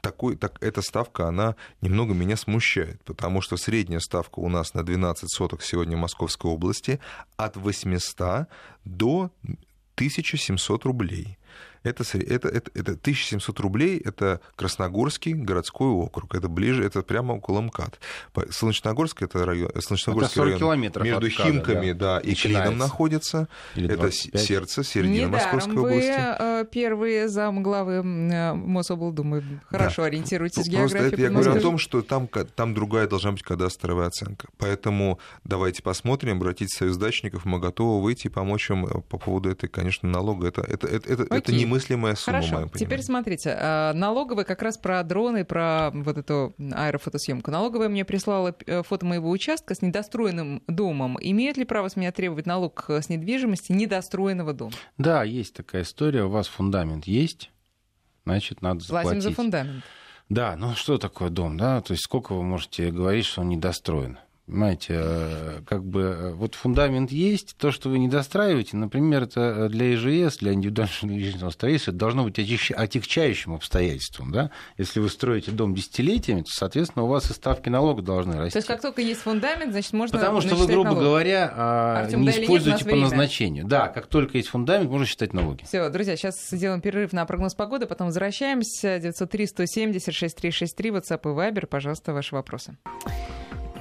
такой, так, эта ставка, она немного меня смущает, потому что средняя ставка у нас на 12 соток сегодня в Московской области от 800 до 1700 рублей. Это, это, это, это 1700 рублей, это Красногорский городской округ, это ближе, это прямо около МКАД. Солнечногорск это район, Солнечногорский это район между МКАДа, Химками да, да, и Клином находится. Или это сердце, середина Недаром Московской вы области. Э, первые замглавы э, Мособлдумы хорошо да. ориентируетесь в географии. Просто это я говорю о том, что там, там другая должна быть кадастровая оценка. Поэтому давайте посмотрим, обратитесь в Союз дачников, мы готовы выйти и помочь им э, по поводу этой, конечно, налога. Это, это, это, это, это немыслимая сумма, Хорошо. Теперь смотрите, налоговая как раз про дроны, про вот эту аэрофотосъемку. Налоговая мне прислала фото моего участка с недостроенным домом. Имеет ли право с меня требовать налог с недвижимости недостроенного дома? Да, есть такая история. У вас фундамент есть, значит, надо заплатить. Платим за фундамент. Да, ну что такое дом, да? То есть сколько вы можете говорить, что он недостроен? Понимаете, э, как бы э, вот фундамент есть, то, что вы не достраиваете, например, это для ИЖС, для индивидуального жилищного строительства, должно быть отягчающим обстоятельством. Да? Если вы строите дом десятилетиями, то, соответственно, у вас и ставки налога должны расти. То есть, как только есть фундамент, значит, можно Потому что вы, грубо налог. говоря, а, Артём, не используете по назначению. Да, как только есть фундамент, можно считать налоги. Все, друзья, сейчас сделаем перерыв на прогноз погоды, потом возвращаемся. 903 170 6363, WhatsApp и Viber, пожалуйста, ваши вопросы.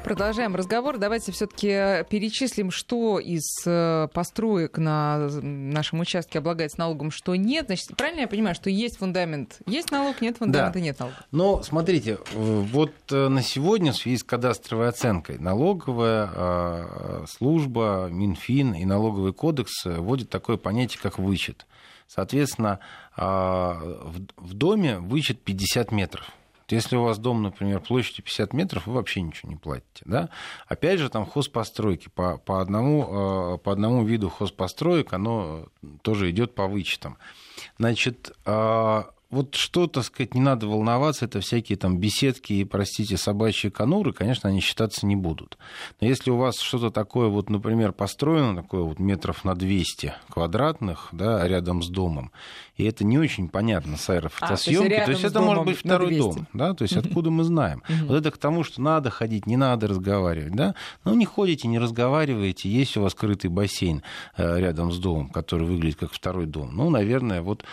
Продолжаем разговор. Давайте все-таки перечислим, что из э, построек на нашем участке облагается налогом, что нет. Значит, правильно я понимаю, что есть фундамент, есть налог, нет фундамента, да. нет налога? Но смотрите, вот э, на сегодня в связи с кадастровой оценкой налоговая э, служба, Минфин и налоговый кодекс вводят такое понятие, как вычет. Соответственно, в доме вычет 50 метров. Если у вас дом, например, площадью 50 метров, вы вообще ничего не платите. Да? Опять же, там хозпостройки. По, по, одному, э, по одному виду хозпостроек оно тоже идет по вычетам. Значит, а, вот что, так сказать, не надо волноваться, это всякие там беседки и, простите, собачьи конуры, конечно, они считаться не будут. Но если у вас что-то такое, вот, например, построено, такое вот метров на 200 квадратных, да, рядом с домом, и это не очень понятно с аэрофотосъемкой, а, то есть, то есть это может быть второй дом, да, то есть откуда мы знаем. Вот это к тому, что надо ходить, не надо разговаривать, да, ну не ходите, не разговариваете, есть у вас скрытый бассейн э, рядом с домом, который выглядит как второй дом, ну, наверное, вот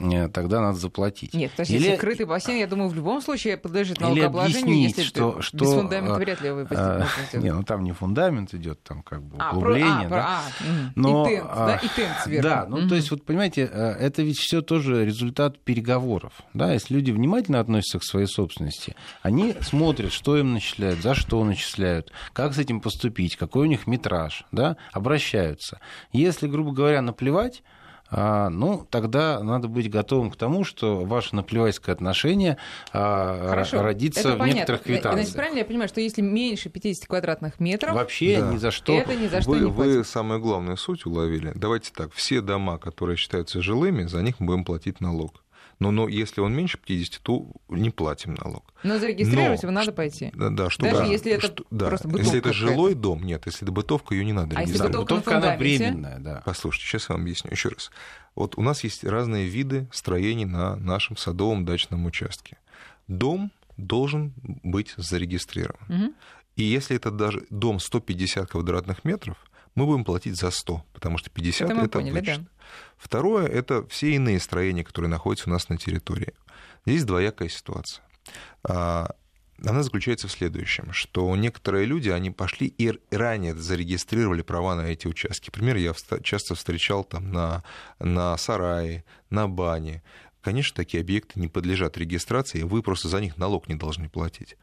Э, тогда надо заплатить. Нет, то есть Или... закрытый бассейн, я думаю, в любом случае подлежит налогообложению, если что, что, без фундамента а, вряд ли вы а, Не, ну там не фундамент идет, там как бы а, углубление. Про, а, да? а, Но, и тент, а, да, и тент сверху. Да, ну то есть вот понимаете, э, это ведь все тоже результат переговоров. Да? Если люди внимательно относятся к своей собственности, они смотрят, что им начисляют, за что начисляют, как с этим поступить, какой у них метраж, да? обращаются. Если, грубо говоря, наплевать, ну, тогда надо быть готовым к тому, что ваше наплевательское отношение а, Хорошо, родится в некоторых квитанциях. Значит, правильно я понимаю, что если меньше 50 квадратных метров... Вообще да. ни за что... Это ни за что вы, не Вы самую главную суть уловили. Давайте так, все дома, которые считаются жилыми, за них мы будем платить налог. Но, но если он меньше 50, то не платим налог. Но зарегистрировать но, его надо пойти. Да, да, что, Даже да, если это что, просто бытовка. Если это жилой дом, нет, если это бытовка, ее не надо а регистрировать. Если бытовка, бытовка она временная, да. Послушайте, сейчас я вам объясню еще раз. Вот у нас есть разные виды строений на нашем садовом дачном участке. Дом должен быть зарегистрирован. Угу. И если это даже дом 150 квадратных метров, мы будем платить за 100, потому что 50 это, это поняли, вычет. Да. Второе – это все иные строения, которые находятся у нас на территории. Здесь двоякая ситуация. А, она заключается в следующем, что некоторые люди, они пошли и ранее зарегистрировали права на эти участки. Например, я часто встречал там на, на сарае, на бане. Конечно, такие объекты не подлежат регистрации, вы просто за них налог не должны платить.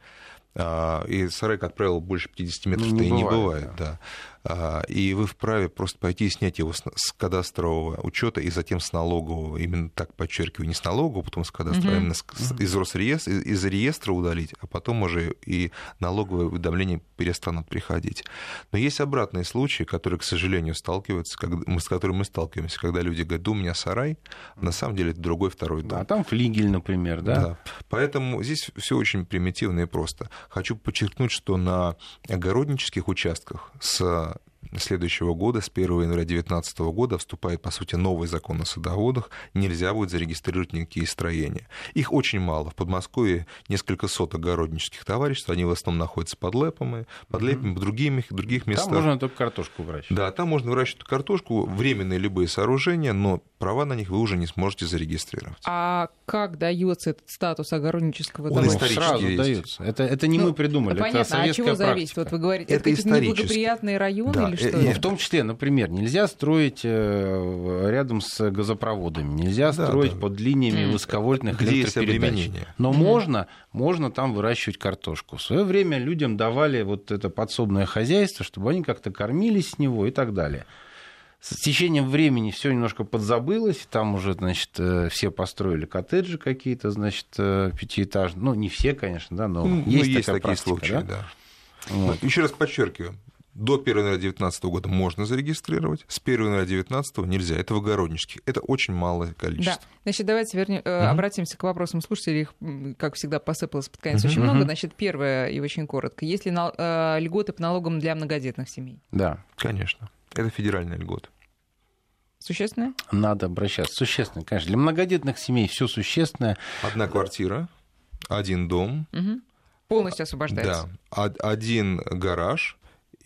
А, и сарай, как правило, больше 50 метров ну, не, бывает, не бывает. Да. Да. А, и вы вправе просто пойти и снять его с кадастрового учета и затем с налогового, именно так подчеркиваю, не с налогового, потом с кадастрового, угу. а именно с, из Росреестра, из реестра удалить, а потом уже и налоговые уведомления перестанут приходить. Но есть обратные случаи, которые, к сожалению, сталкиваются, с которыми мы сталкиваемся, когда люди говорят, да у меня сарай, на самом деле это другой второй дом. А там флигель, например, да? Да. Поэтому здесь все очень примитивно и просто. Хочу подчеркнуть, что на огороднических участках с следующего года, с 1 января 2019 года, вступает, по сути, новый закон о садоводах, нельзя будет зарегистрировать никакие строения. Их очень мало. В Подмосковье несколько сот огороднических товариществ, они в основном находятся под лепами, под лепами, в других, других местах. Там можно только картошку выращивать. Да, там можно выращивать картошку, временные любые сооружения, но права на них вы уже не сможете зарегистрировать. А как дается этот статус огороднического Он Сразу есть. дается. Это, это не Ну, мы придумали, да это понятно, а от советская чего зависит? практика. Вот вы говорите, Это это, какие-то исторически. неблагоприятные районы Да, или э, что? Ну, в том числе, например, нельзя строить э, рядом с газопроводами, нельзя Да, строить да. под линиями высоковольтных Где электропередач. Но Мгм. можно, можно там выращивать картошку. В свое время людям давали вот это подсобное хозяйство, чтобы они как-то кормились с него и так далее. С течением времени все немножко подзабылось, там уже, значит, э, все построили коттеджи какие-то, значит, пятиэтажные. Ну, не все, конечно, да, но Ну, есть, есть такая такие практика, случаи, да? да. Вот. Еще раз подчеркиваю, до 1 января 2019 года можно зарегистрировать, с 1 января 2019 нельзя. Это в огороднических. Это очень малое Да, количество. значит, давайте вернем, Мгм. обратимся к вопросам слушателей. Их, как всегда, посыпалось под конец Мгм. очень много. Значит, первое и очень коротко. Есть ли нал- э, льготы по налогам для многодетных семей? Да, Конечно. Это федеральная льгота. Существенное? надо обращаться. Существенно, конечно. Для многодетных семей все существенное. Одна квартира, один дом, Мгм. Полностью освобождается. да, од- один гараж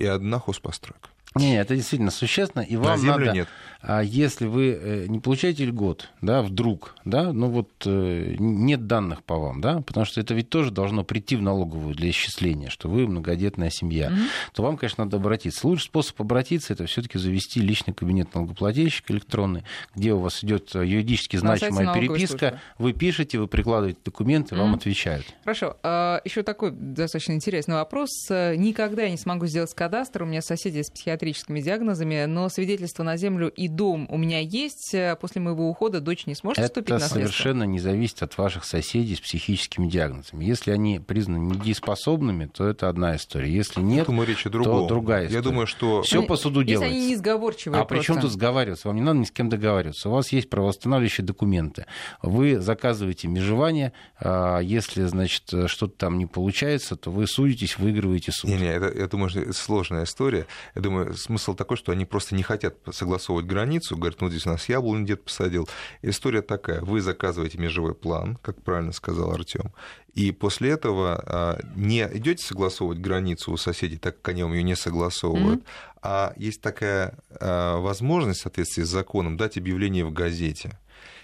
и одна хозпостройка. Не, это действительно существенно, и На вам землю надо, нет. а если вы э, не получаете льгот, да, вдруг, да, ну вот э, нет данных по вам, да, потому что это ведь тоже должно прийти в налоговую для исчисления, что вы многодетная семья, Мгм. то вам, конечно, надо обратиться. Лучший способ обратиться это все-таки завести личный кабинет налогоплательщика электронный, где у вас идет э, юридически На значимая переписка, службы. вы пишете, вы прикладываете документы, вам Мгм. отвечают. Хорошо. Еще такой достаточно интересный вопрос. Никогда я не смогу сделать кадастр. У меня соседи с психиатрическими диагнозами, но свидетельство на землю и дом у меня есть. Э, После моего ухода дочь не сможет вступить в Это наследство? совершенно не зависит от ваших соседей с психическими диагнозами. Если они признаны недееспособными, то это одна история. Если нет, Я думаю, речь о другом. другая Я история. думаю, что Все по суду Если делается. они не сговорчивые А при чем просто. тут сговариваться? Вам не надо ни с кем договариваться. У вас есть правоостанавливающие документы. Вы заказываете межевание. а Если, значит, что-то там не получается, то вы судитесь, выигрываете суд. Не-не, это, я думаю, что это сложная история. Я думаю, смысл такой, что они просто не хотят согласовывать границу. Говорят, ну здесь у нас яблоню дед посадил. История такая. Вы заказываете межевой план, как правильно сказал Артем, и после этого а, не идете согласовывать границу у соседей, так как они вам ее не согласовывают, а есть такая а, возможность в соответствии с законом дать объявление в газете.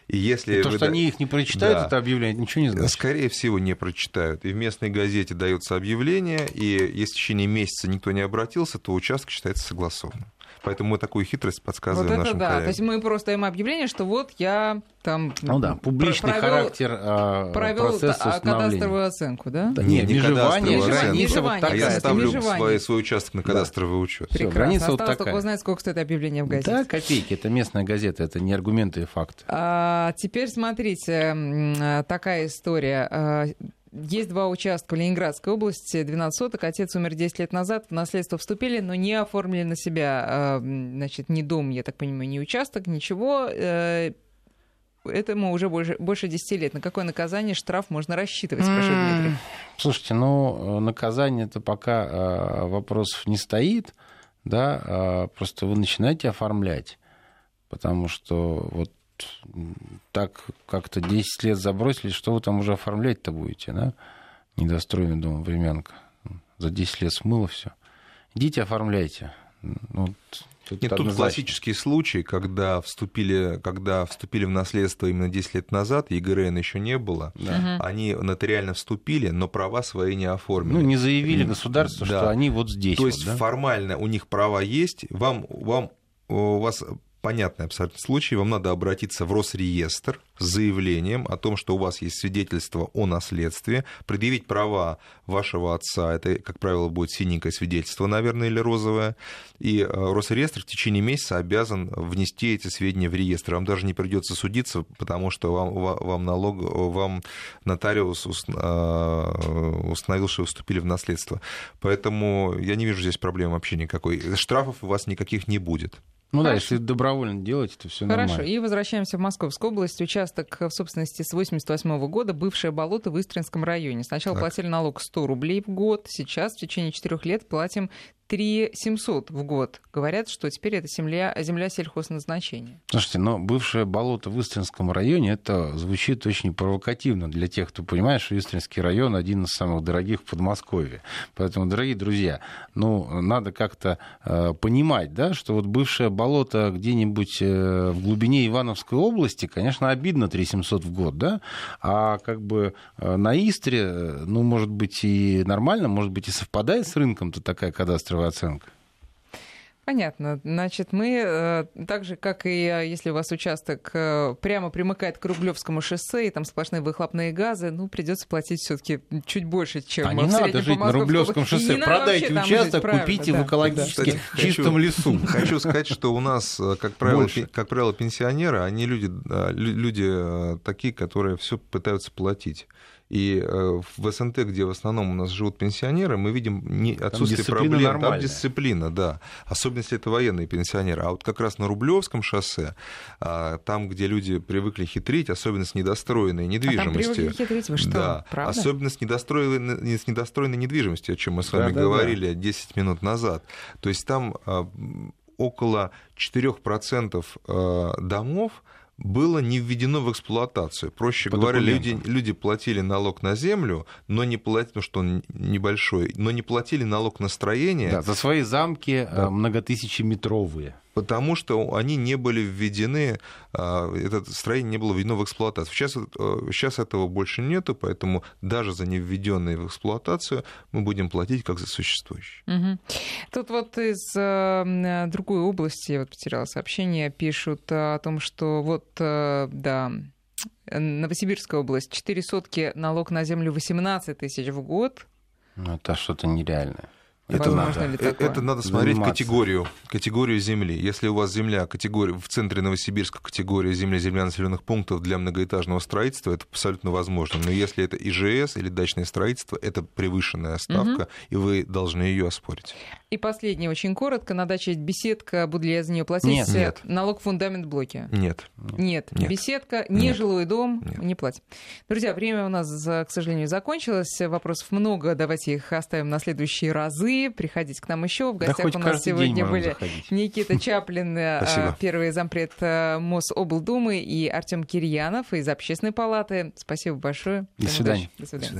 И если То, вы что они их не прочитают, Да. это объявление, ничего не значит. Скорее всего, не прочитают. И в местной газете дается объявление, и если в течение месяца никто не обратился, то участок считается согласованным. Поэтому мы такую хитрость Вот подсказываем это нашим да. коллегам. То есть мы просто им объявление, что вот я там Ну да, публичный провел- характер а, провел процесса кадастровую оценку, да? Да Не, нет, не межевание, кадастровую оценку. граница вот А я ставлю свой, свой участок на кадастровый учет. Всё, Прекрасно. граница вот Осталось только такая. узнать, сколько стоит объявление в газете. Да, копейки, это местная газета, это не аргументы и факты. А, теперь смотрите, а, такая история. Есть два участка в Ленинградской области, 12 соток. Отец умер 10 лет назад, в наследство вступили, но не оформили на себя, м, значит, ни дом, я так понимаю, ни участок, ничего. Э, Этому уже больше, больше 10 лет. На какое наказание, штраф можно рассчитывать, спрашивает Дмитрий? Слушайте, ну, э, наказание это пока э, вопросов не стоит, да, а просто вы начинаете оформлять, потому что вот так как-то 10 лет забросили, что вы там уже оформлять-то будете, да? Недостроенный дом, временка. За 10 лет смыло все. Идите оформляйте. Ну, тут Нет, тут однозначно. классический случай, когда вступили, когда вступили в наследство именно 10 лет назад, ЕГРН еще не было, Да. они нотариально вступили, но права свои не оформили. Ну, не заявили государству, Да. что они вот здесь. То вот, есть да? формально у них права есть, вам, вам у вас понятный абсолютно случай, вам надо обратиться в Росреестр с заявлением о том, что у вас есть свидетельство о наследстве, предъявить права вашего отца, это, как правило, будет синенькое свидетельство, наверное, или розовое, и э, Росреестр в течение месяца обязан внести эти сведения в реестр. Вам даже не придется судиться, потому что вам, ва- вам, налог, вам нотариус ус- э, установил, что вы вступили в наследство. Поэтому я не вижу здесь проблем вообще никакой. Штрафов у вас никаких не будет. Ну да, Хорошо. если добровольно делать, то все Хорошо, нормально. и возвращаемся в Московскую область. Участок в собственности с 88 года, бывшее болото в Истринском районе. Сначала Так. платили налог 100 рублей в год, сейчас в течение 4 лет платим 3 700 в год. Говорят, что теперь это земля, земля сельхозназначения. Слушайте, но бывшее болото в Истринском районе, это звучит очень провокативно для тех, кто понимает, что Истринский район один из самых дорогих в Подмосковье. Поэтому, дорогие друзья, ну, надо как-то э, понимать, да, что вот бывшее болото где-нибудь э, в глубине Ивановской области, конечно, обидно 3 700 в год, да, а как бы э, на Истре, э, ну, может быть, и нормально, может быть, и совпадает с рынком-то такая кадастровая оценка. Понятно. Значит, мы э, так же, как и э, если у вас участок э, прямо примыкает к Рублевскому шоссе, и там сплошные выхлопные газы, ну, придется платить все-таки чуть больше, чем а не надо жить на Рублевском шоссе. Продайте участок, купите да. в экологически да. чистом хочу, лесу. Хочу сказать, что у нас, как правило, как правило, пенсионеры, они люди, люди такие, которые все пытаются платить. И э, в СНТ, где в основном у нас живут пенсионеры, мы видим не отсутствие там проблем. Нормальная. Там дисциплина, да. Особенно если это военные пенсионеры. А вот как раз на Рублевском шоссе, а, там, где люди привыкли хитрить, особенно с недостроенной недвижимостью. А там хитрить, вы что? Да, Правда? особенно с недостроенной, с недостроенной недвижимостью, о чем мы с вами да, говорили да, да. 10 минут назад. То есть там а, около 4% э, домов было не введено в эксплуатацию. Проще По говоря, люди, люди платили налог на землю, но не платили, ну что он небольшой, но не платили налог на строение. Да, за свои замки да. Э, многотысячеметровые потому что они не были введены, а, это строение не было введено в эксплуатацию. Сейчас, сейчас этого больше нету, поэтому даже за невведенные в эксплуатацию мы будем платить как за существующие. Угу. Тут вот из э, другой области, я вот потеряла сообщение, пишут о том, что вот, э, да, Новосибирская область, 4 сотки налог на землю 18 тысяч в год. Ну, это что-то нереальное. Это надо, это надо смотреть Заниматься. категорию, категорию земли. Если у вас земля категория, в центре Новосибирска категория земли, земля населенных пунктов для многоэтажного строительства, это абсолютно возможно. Но если это ИЖС или дачное строительство, это превышенная ставка, угу. и вы должны ее оспорить. И последнее, очень коротко. На даче беседка, буду ли я за нее платить? Нет, нет. Налог фундамент блоки? Нет. Нет. нет. Беседка, нежилой нет. дом, нет. не платим. Друзья, время у нас, к сожалению, закончилось. Вопросов много, давайте их оставим на следующие разы. Приходите к нам еще. В гостях да у нас сегодня были заходить. Никита Чаплин, э, первый зампред э, Мособлдумы, и Артем Кирьянов из Общественной палаты. Спасибо большое. До свидания. До свидания.